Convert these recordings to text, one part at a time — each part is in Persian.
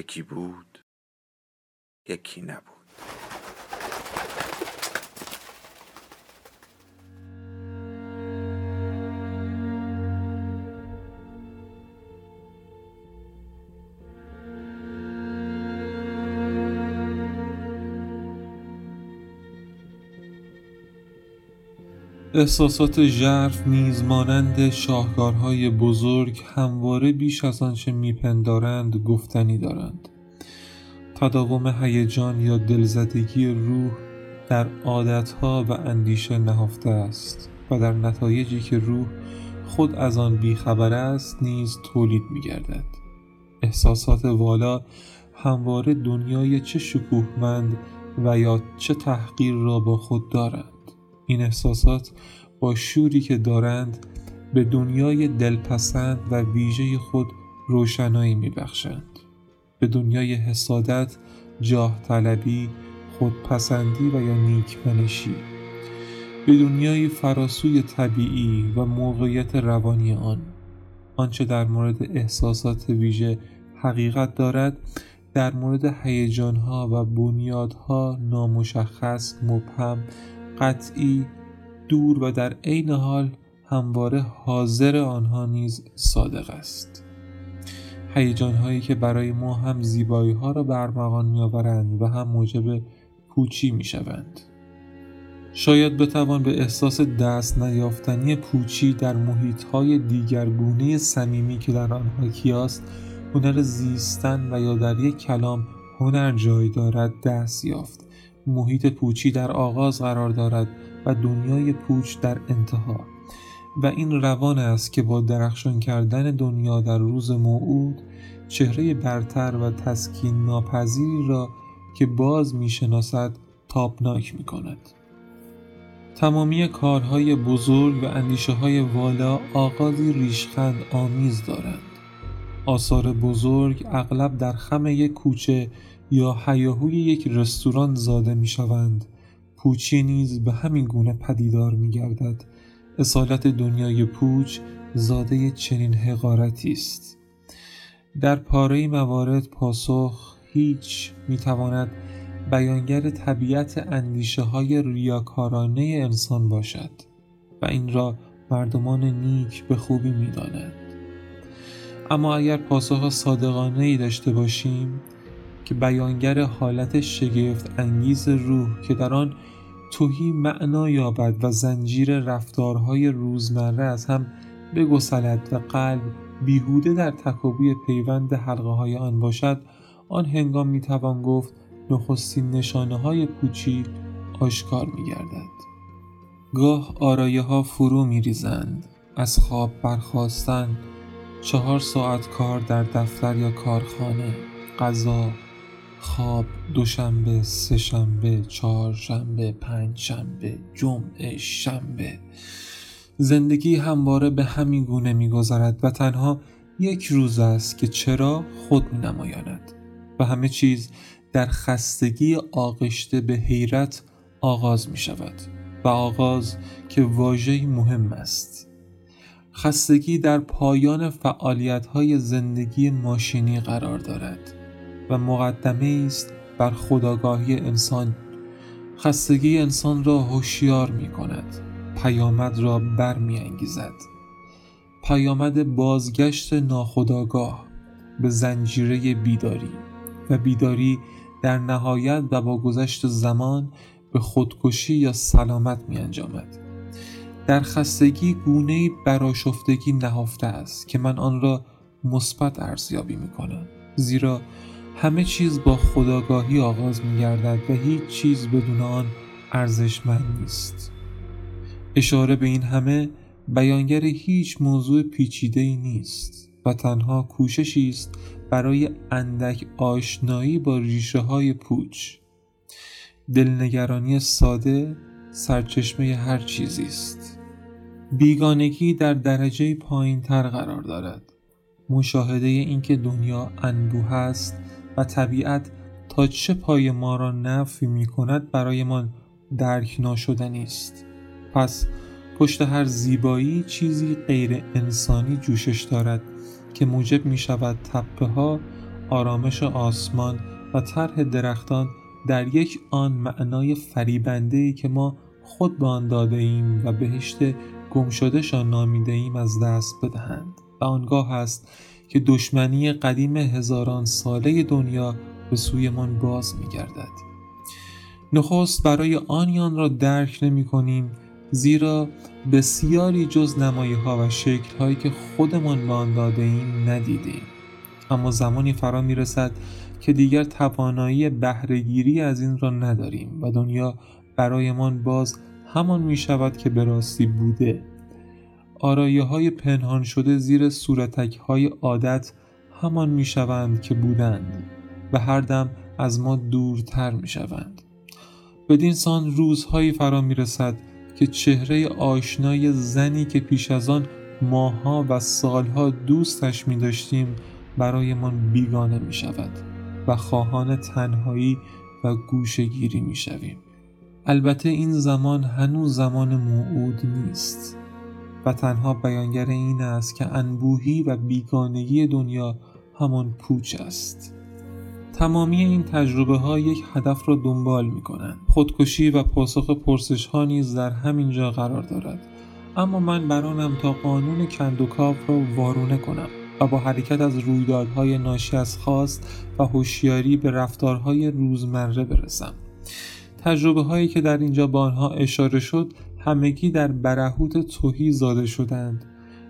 یکی بود یکی نبود. احساسات ژرف نیز مانند شاهکارهای بزرگ همواره بیش از آنچه میپندارند گفتنی دارند. تداوم هیجان یا دلزدگی روح در عادتها و اندیشه نهفته است و در نتایجی که روح خود از آن بیخبر است نیز تولید میگردد. احساسات والا همواره دنیای چه شکوهمند و یا چه تحقیر را با خود دارند. این احساسات با شوری که دارند به دنیای دلپسند و ویژه خود روشنایی میبخشند. به دنیای حسادت جاه طلبی خودپسندی و یا نیکمنشی به دنیای فراسوی طبیعی و موقعیت روانی آن. آنچه در مورد احساسات ویژه حقیقت دارد در مورد هیجانها و بنیادها نامشخص مبهم قطعی دور و در عین حال همواره حاضر آنها نیز صادق است هیجان هایی که برای ما هم زیبایی ها را برمغان می آورند و هم موجب پوچی می شوند. شاید بتوان به احساس دست نیافتنی پوچی در محیط های دیگرگونه صمیمی که در آنها کیاست هنر زیستن و یا در یک کلام هنر جای دارد دست یافت محیط پوچی در آغاز قرار دارد و دنیای پوچ در انتها و این روان است که با درخشان کردن دنیا در روز موعود چهره برتر و تسکین ناپذیری را که باز می‌شناسد تابناک می کند. تمامی کارهای بزرگ و اندیشه های والا آغازی ریشخند آمیز دارند. آثار بزرگ اغلب در خم یک کوچه یا حیاهوی یک رستوران زاده می شوند پوچی نیز به همین گونه پدیدار می گردد اصالت دنیای پوچ زاده چنین حقارتی است. در پاره موارد پاسخ هیچ می تواند بیانگر طبیعت اندیشه های ریاکارانه انسان باشد و این را مردمان نیک به خوبی می دانند. اما اگر پاسخ صادقانه ای داشته باشیم که بیانگر حالت شگفت انگیز روح که در آن توهی معنا یابد و زنجیر رفتارهای روزمره از هم بگسلد و قلب بیهوده در تکابوی پیوند حلقه های آن باشد آن هنگام می‌توان گفت نخستین نشانه های پوچی آشکار میگردد. گاه آرایه ها فرو می ریزند از خواب برخواستن چهار ساعت کار در دفتر یا کارخانه غذا خواب دوشنبه سهشنبه چهارشنبه پنجشنبه جمعه شنبه. زندگی همواره به همین گونه میگذرد و تنها یک روز است که چرا خود می نمایاند و همه چیز در خستگی آغشته به حیرت آغاز می شود و آغاز که واژه‌ای مهم است. خستگی در پایان فعالیت های زندگی ماشینی قرار دارد. و مقدمه است بر خداگاهی انسان. خستگی انسان را هوشیار می کند پیامد را برمیانگیزد. پیامد بازگشت ناخداگاه به زنجیره بیداری و بیداری در نهایت و با گذشت زمان به خودکشی یا سلامت می انجامد. در خستگی گونه براشفتگی نهفته است که من آن را مثبت ارزیابی می کنم زیرا همه چیز با خداگاهی آغاز می گردد و هیچ چیز بدون آن ارزشمند نیست. اشاره به این همه بیانگر هیچ موضوع پیچیده ای نیست و تنها کوششی است برای اندک آشنایی با ریشه های پوچ. دلنگرانی ساده سرچشمه هر چیزی است. بیگانگی در درجه پایین تر قرار دارد. مشاهده اینکه دنیا انبوه است طبیعت تا چه پای ما را نفی می کند برایمان درک ناشدنی است. پس پشت هر زیبایی چیزی غیر انسانی جوشش دارد که موجب می شود تپه ها آرامش آسمان و طرح درختان در یک آن معنای فریبنده ای که ما خود به آن داده ایم و بهشت گمشدهشان نامیده ایم از دست بدهند. و آنگاه است که دشمنی قدیم هزاران ساله دنیا به سویمان باز می گردد. نخست برای آنیان را درک نمی کنیم زیرا بسیاری جز نمایی ها و شکل هایی که خودمان به آن داده ایم ندیدیم اما زمانی فرا می رسد که دیگر توانایی بهرهگیری از این را نداریم و دنیا برایمان باز همان می شود که به راستی بوده آرایه های پنهان شده زیر صورتک های عادت همان می شوند که بودند و هر دم از ما دورتر می شوند بدین سان روزهایی فرا می رسد که چهره آشنای زنی که پیش از آن ماها و سالها دوستش می داشتیم برایمان بیگانه می شود و خواهان تنهایی و گوشگیری می شویم. البته این زمان هنوز زمان موعود نیست و تنها بیانگر این است که انبوهی و بیگانگی دنیا همان پوچ است تمامی این تجربه ها یک هدف را دنبال می کنند. خودکشی و پاسخ پرسش ها نیز در همین جا قرار دارد. اما من برانم تا قانون کندوکاو را وارونه کنم و با حرکت از رویدادهای ناشی از خواست و هوشیاری به رفتارهای روزمره برسم. تجربه هایی که در اینجا به آنها اشاره شد همگی در برهوت توهی زاده شدند.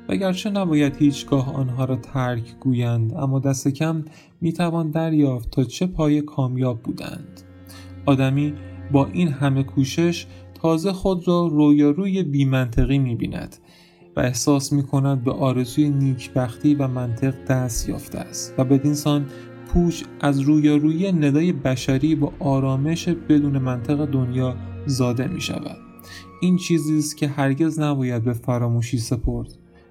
و گرچه نباید هیچگاه آنها را ترک گویند اما دست کم می‌توان دریافت تا چه پای کامیاب بودند. آدمی با این همه کوشش تازه خود را رویاروی بیمنطقی می‌بیند و احساس می کند به آرزوی نیکبختی و منطق دست یافته است و بدین سان پوش از رویارویی ندای بشری با آرامش بدون منطق دنیا زاده می شود این چیزی است که هرگز نباید به فراموشی سپرد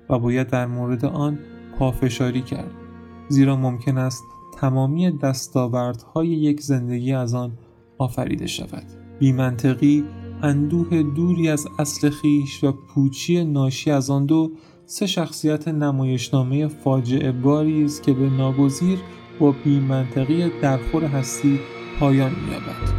و باید در مورد آن پافشاری کرد زیرا ممکن است تمامی دستاوردهای یک زندگی از آن آفریده شود بیمنطقی اندوه دوری از اصل خیش و پوچی ناشی از آن دو سه شخصیت نمایشنامه فاجعه باری است که به ناگزیر با بیمنطقی درخور هستی پایان می‌یابد.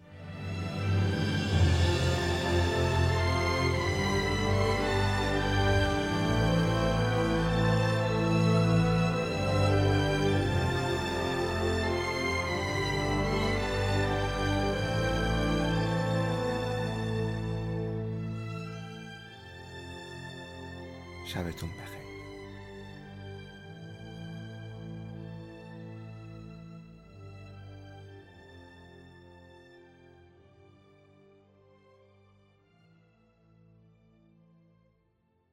sabes tú un peje.